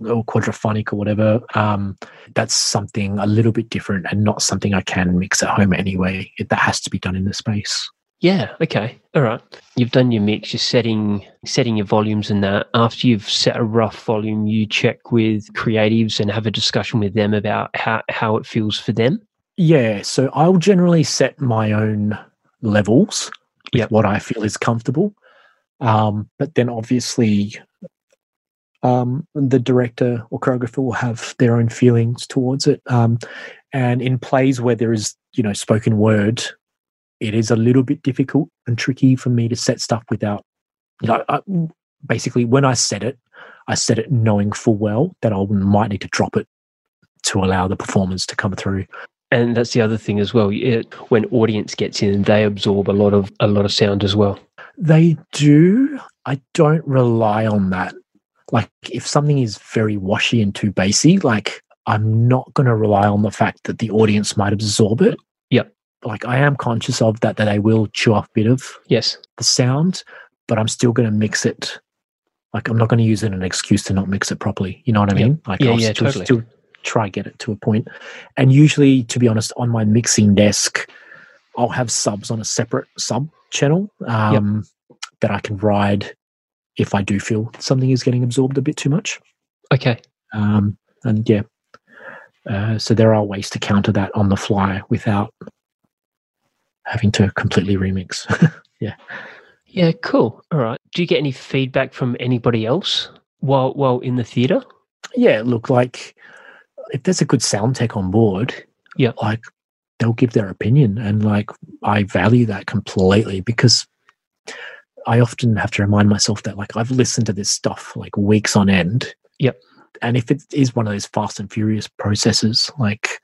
or quadraphonic or whatever, um, that's something a little bit different and not something I can mix at home anyway. It, that has to be done in the space. Yeah. Okay. All right. You've done your mix. You're setting setting your volumes and that. After you've set a rough volume, you check with creatives and have a discussion with them about how how it feels for them. Yeah, so I'll generally set my own levels with Yep. what I feel is comfortable. Um, but then obviously, um, the director or choreographer will have their own feelings towards it. Um, and in plays where there is, you know, spoken word, it is a little bit difficult and tricky for me to set stuff without, you know, I, basically when I set it, I set it knowing full well that I might need to drop it to allow the performance to come through. And that's the other thing as well. It, when audience gets in, they absorb a lot of a lot of sound as well. They do. I don't rely on that. Like, if something is very washy and too bassy, like, I'm not going to rely on the fact that the audience might absorb it. Yep. Like, I am conscious of that, that they will chew off a bit of Yes. the sound, but I'm still going to mix it. Like, I'm not going to use it as an excuse to not mix it properly. You know what I Yep. mean? Like, Yeah, I'll yeah, still, totally. still try get it to a point. And usually, to be honest, on my mixing desk, I'll have subs on a separate sub channel um, that I can ride if I do feel something is getting absorbed a bit too much. Okay. Um, and yeah, uh, so there are ways to counter that on the fly without having to completely remix. [LAUGHS] Yeah. Yeah. Cool. All right. Do you get any feedback from anybody else while while in the theater? yeah, look, like if there's a good sound tech on board, Yeah. like they'll give their opinion, and like I value that completely because I often have to remind myself that like I've listened to this stuff for, like weeks on end. Yep. And if it is one of those fast and furious processes, like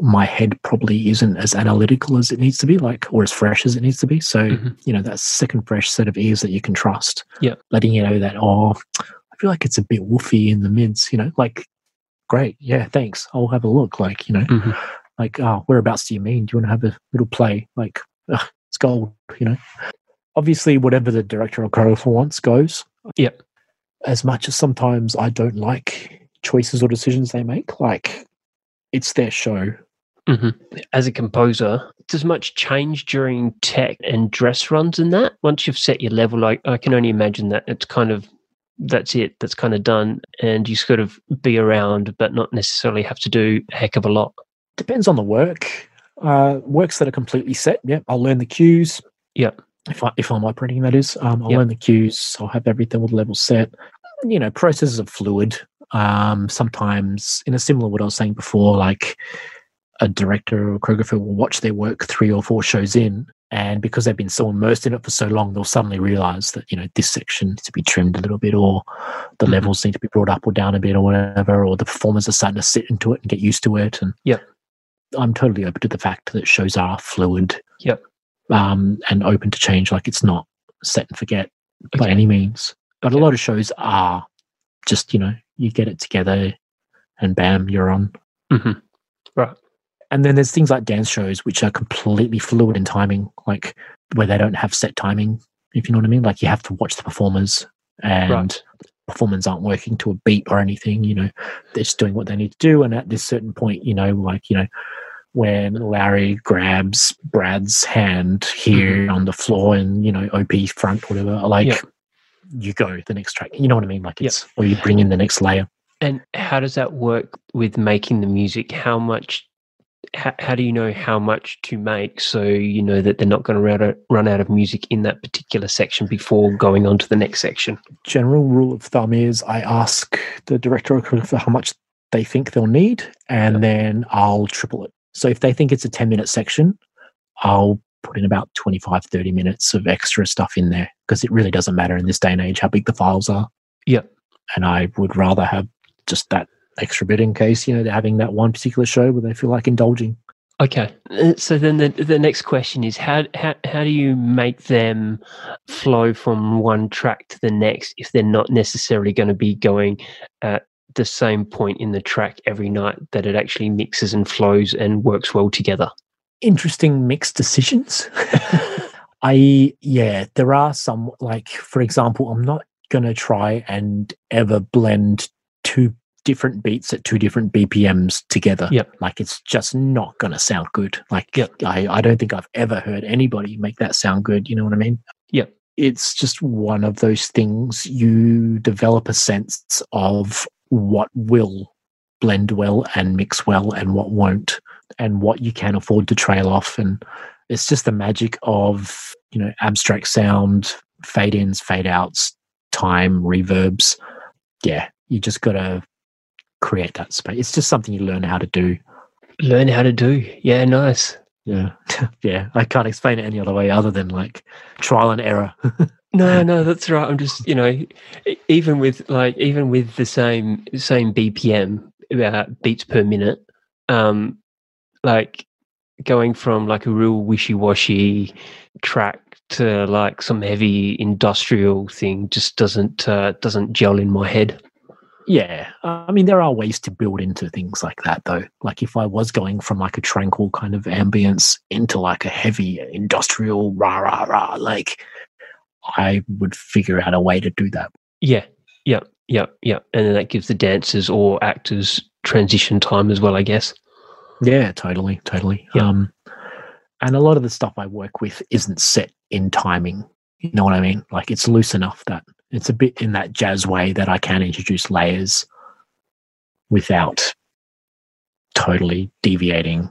my head probably isn't as analytical as it needs to be, like or as fresh as it needs to be. So Mhm. you know that second fresh set of ears that you can trust. Yep. Letting you know that oh, I feel like it's a bit woofy in the mids. You know, like great, yeah, thanks. I'll have a look. Like you know, Mhm. like oh, whereabouts do you mean? Do you want to have a little play? Like [LAUGHS] ugh, it's gold. You know, obviously whatever the director or choreographer wants goes. Yep. As much as sometimes I don't like choices or decisions they make, like it's their show. hmm As a composer, does much change during tech and dress runs and that? Once you've set your level, I, I can only imagine that it's kind of that's it. That's kind of done, and you sort of be around, but not necessarily have to do a heck of a lot. depends on the work. Uh, works that are completely set. Yeah, I'll learn the cues. Yeah. If I if I'm operating, that is, um, I'll Yep. learn the cues. I'll have everything with levels set. You know, processes are fluid. Um, sometimes, in a similar what I was saying before, like a director or choreographer will watch their work three or four shows in, and because they've been so immersed in it for so long, they'll suddenly realize that you know this section needs to be trimmed a little bit, or the Mhm. levels need to be brought up or down a bit, or whatever, or the performers are starting to sit into it and get used to it, and Yep. I'm totally open to the fact that shows are fluid. Yep. Um, and open to change. Like it's not set and forget by any means. But Okay. a lot of shows are just, you know, you get it together and bam, you're on. hmm Right. And then there's things like dance shows which are completely fluid in timing, like where they don't have set timing, if you know what I mean. Like you have to watch the performers and Right. performers aren't working to a beat or anything, you know, they're just doing what they need to do. And at this certain point, you know, like, you know, when Larry grabs Brad's hand here mm-hmm. on the floor and you know OP front whatever like Yep. you go the next track you know what I mean like Yep. it's or you bring in the next layer And how does that work with making the music? How much? How, how do you know how much to make so you know that they're not going to run out, run out of music in that particular section before going on to the next section? general rule of thumb is I ask the director or choreographer how much they think they'll need, and Yep. then I'll triple it. So if they think it's a 10 minute section, I'll put in about 25, 30 minutes of extra stuff in there because it really doesn't matter in this day and age how big the files are. Yep. And I would rather have just that extra bit in case, you know, they're having that one particular show where they feel like indulging. Okay, uh, so then the the next question is how how how do you make them flow from one track to the next if they're not necessarily going to be going at the same point in the track every night that it actually mixes and flows and works well together? interesting mixed decisions. [LAUGHS] I yeah, there are some like for example, I'm not gonna try and ever blend two different beats at two different BPMs together. Yep. Like it's just not gonna sound good. Like Yep. I, I don't think I've ever heard anybody make that sound good. You know what I mean? Yep. It's just one of those things you develop a sense of what will blend well and mix well and what won't and what you can afford to trail off and it's just the magic of you know abstract sound fade ins fade outs time reverbs yeah you just got to create that space it's just something you learn how to do Learn how to do. Yeah, nice. yeah [LAUGHS] yeah i can't explain it any other way other than like trial and error [LAUGHS] No, no, that's right. I'm just, you know, even with like even with the same same BPM, uh, beats per minute, um, like going from like a real wishy washy track to like some heavy industrial thing just doesn't uh, doesn't gel in my head. Yeah, I mean there are ways to build into things like that though. Like if I was going from like a tranquil kind of ambience into like a heavy industrial rah rah rah, like I would figure out a way to do that. Yeah, yeah, yeah, yeah, and then that gives the dancers or actors transition time as well, I guess. Yeah, totally, totally. Yeah. Um, and a lot of the stuff I work with isn't set in timing. You know what I mean? Like it's loose enough that it's a bit in that jazz way that I can introduce layers without totally deviating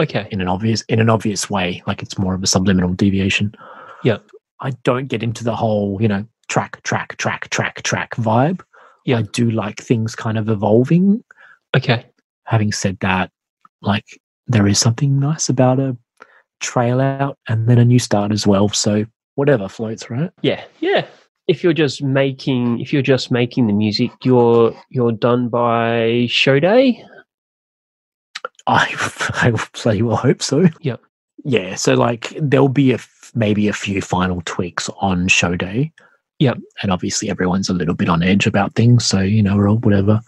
Okay, in an obvious in an obvious way like it's more of a subliminal deviation. Yeah. i don't get into the whole you know track track track track track vibe. Yeah. i do like things kind of evolving. Okay, having said that like there is something nice about a trail out and then a new start as well. So whatever floats right? Yeah, yeah. If you're just making, if you're just making the music, you're you're done by show day. [LAUGHS] i i bloody well hope so Yeah, yeah so like there'll be a f- maybe a few final tweaks on show day Yep. and obviously everyone's a little bit on edge about things so you know or whatever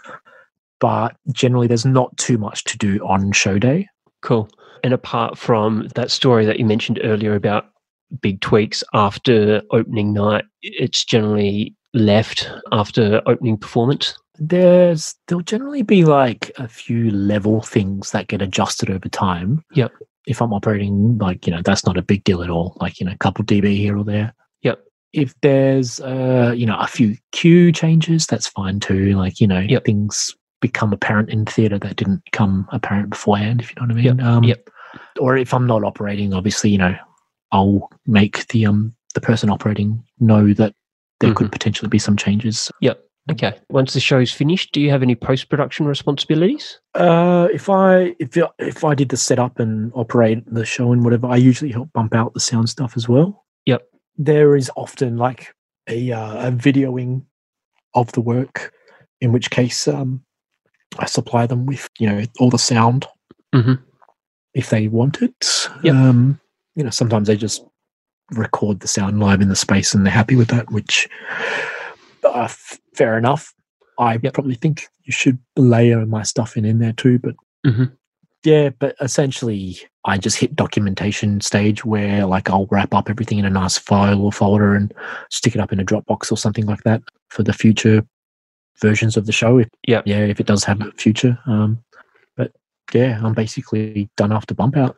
but generally there's not too much to do on show day Cool. And apart from that story that you mentioned earlier about big tweaks after opening night, it's generally left after opening performance. there's there'll generally be like a few level things that get adjusted over time Yep. if i'm operating like you know that's not a big deal at all like you know a couple db here or there Yep. if there's uh you know a few cue changes that's fine too like you know Yep. things become apparent in theater that didn't come apparent beforehand if you know what i mean Yep. um Yep. or if i'm not operating obviously you know i'll make the um the person operating know that there Mm-hmm. could potentially be some changes Yep. Okay. Once the show's finished, do you have any post production responsibilities? Uh, if I if I- if I did the setup and operate the show and whatever, I usually help bump out the sound stuff as well. Yep. There is often like a uh, a videoing of the work, in which case um, I supply them with you know all the sound Mhm. if they want it. Yep. Um, you know, sometimes they just record the sound live in the space and they're happy with that, which uh, f- fair enough. I Yep. probably think you should layer my stuff in in there too, but Mhm. yeah, but essentially, I just hit documentation stage where like I'll wrap up everything in a nice file or folder and stick it up in a Dropbox or something like that for the future versions of the show. If, Yep. yeah, if it does have a future. Um, but yeah, I'm basically done after bump out.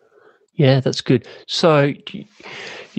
Yeah, that's good. So you-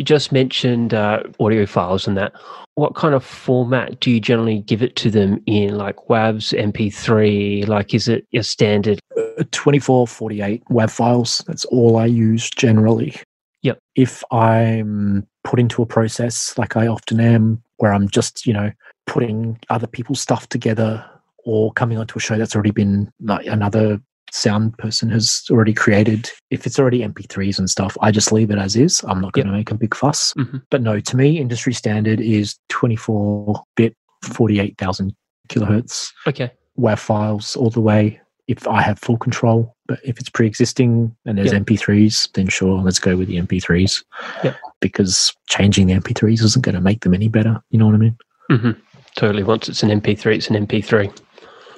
just mentioned uh, audio files and that. What kind of format do you generally give it to them in, like WAVs, MP3? Like, is it your standard? Uh, 24, 48 WAV files. That's all I use generally. Yep. If I'm put into a process like I often am, where I'm just, you know, putting other people's stuff together or coming onto a show that's already been like another sound person has already created. If it's already MP3s and stuff, I just leave it as is. I'm not going to make a big fuss. Mhm. But no, to me, industry standard is 24 bit, 48,000 kilohertz Okay. WAV files all the way if I have full control. But if it's pre existing and there's Yeah. MP3s, then sure, let's go with the MP3s. Yeah. Because changing the MP3s isn't going to make them any better. You know what I mean? hmm Totally. Once it's an MP3, it's an MP3.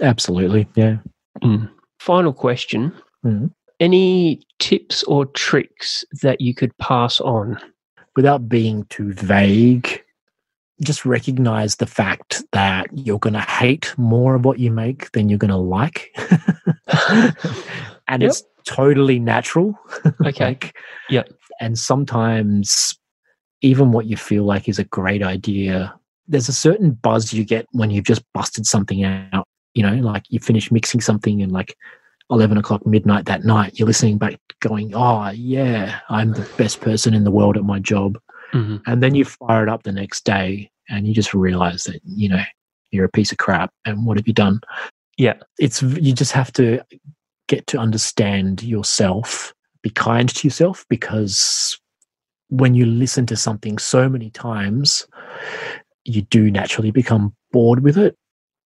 Absolutely. Yeah. Mm. Final question. Mhm. Any tips or tricks that you could pass on? Without being too vague, just recognize the fact that you're going to hate more of what you make than you're going to like. [LAUGHS] and Yep. it's totally natural. Okay. like, Yep. And sometimes, even what you feel like is a great idea, there's a certain buzz you get when you've just busted something out. You know, like you finish mixing something and like 11 o'clock midnight that night, you're listening back going, oh, yeah, I'm the best person in the world at my job. hmm And then you fire it up the next day and you just realize that, you know, you're a piece of crap. And what have you done? Yeah. It's, you just have to get to understand yourself, be kind to yourself because when you listen to something so many times, you do naturally become bored with it.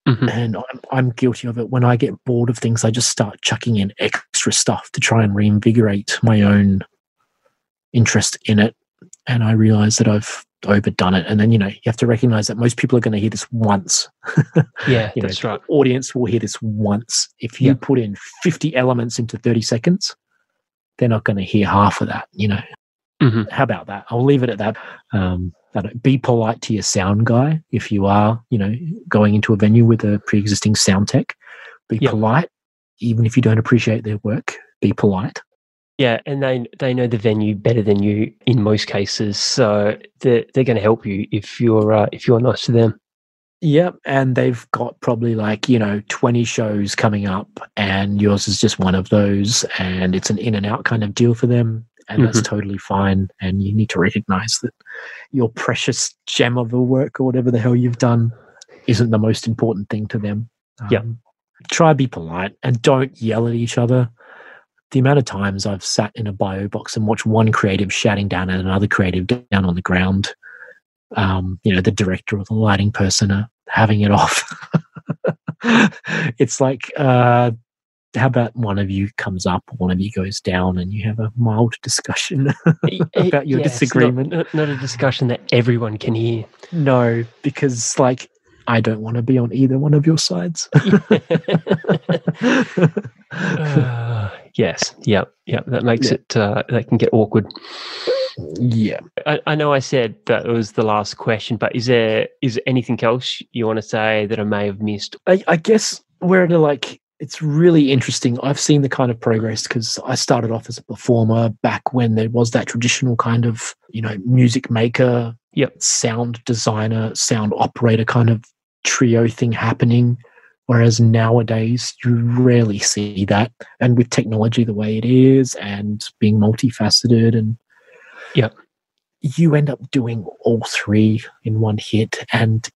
Hmm And I'm, I'm guilty of it. When I get bored of things, I just start chucking in extra stuff to try and reinvigorate my own interest in it. And I realize that I've overdone it. And then, you know, you have to recognize that most people are going to hear this once. [LAUGHS] Yeah, You know, that's right. audience will hear this once. If you Yeah. put in 50 elements into 30 seconds, they're not going to hear half of that, you know. hmm How about that? I'll leave it at that. Um, Don't, be polite to your sound guy if you are, you know, going into a venue with a pre-existing sound tech. Be Yep. polite, even if you don't appreciate their work. Be polite. Yeah, and they they know the venue better than you in most cases, so they're they're going to help you if you're uh, if you're nice to them. Yep, and they've got probably like you know twenty shows coming up, and yours is just one of those, and it's an in and out kind of deal for them, and that's totally fine. And you need to recognize that your precious gem of a work or whatever the hell you've done isn't the most important thing to them. Yeah. Um, try to be polite and don't yell at each other. The amount of times I've sat in a bio box and watched one creative shouting down at another creative down on the ground, um, you know, the director or the lighting person are having it off. [LAUGHS] it's like, uh, how about one of you comes up, or one of you goes down, and you have a mild discussion [LAUGHS] about your Yeah, it's not- disagreement? Not, not a discussion that everyone can hear. No, because like I don't want to be on either one of your sides. [LAUGHS] Uh, yes, yep, yep. That makes Yeah. it uh, that can get awkward. yeah. I, I know I said that it was the last question, but is there is there anything else you want to say that I may have missed? I, I guess we're at a like it's really interesting. I've seen the kind of progress because I started off as a performer back when there was that traditional kind of you know music maker, Yep. sound designer, sound operator kind of trio thing happening. Whereas nowadays you rarely see that, and with technology the way it is, and being multifaceted, and Yep. you end up doing all three in one hit, and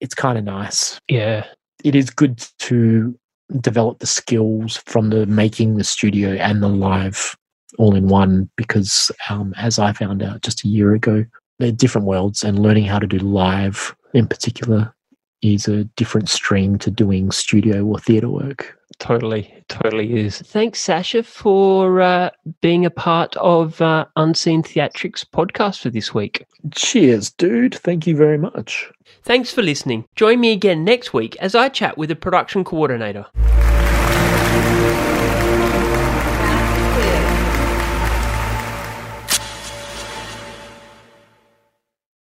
it's kind of nice Yeah, it is good to develop the skills from the making the studio and the live all in one because um, as i found out just a year ago they're different worlds and learning how to do live in particular is a different stream to doing studio or theatre work totally, totally is. Thanks, Sasha, for uh, being a part of uh, Unseen Theatrics podcast for this week. cheers dude thank you very much Thanks for listening. Join me again next week as I chat with a production coordinator.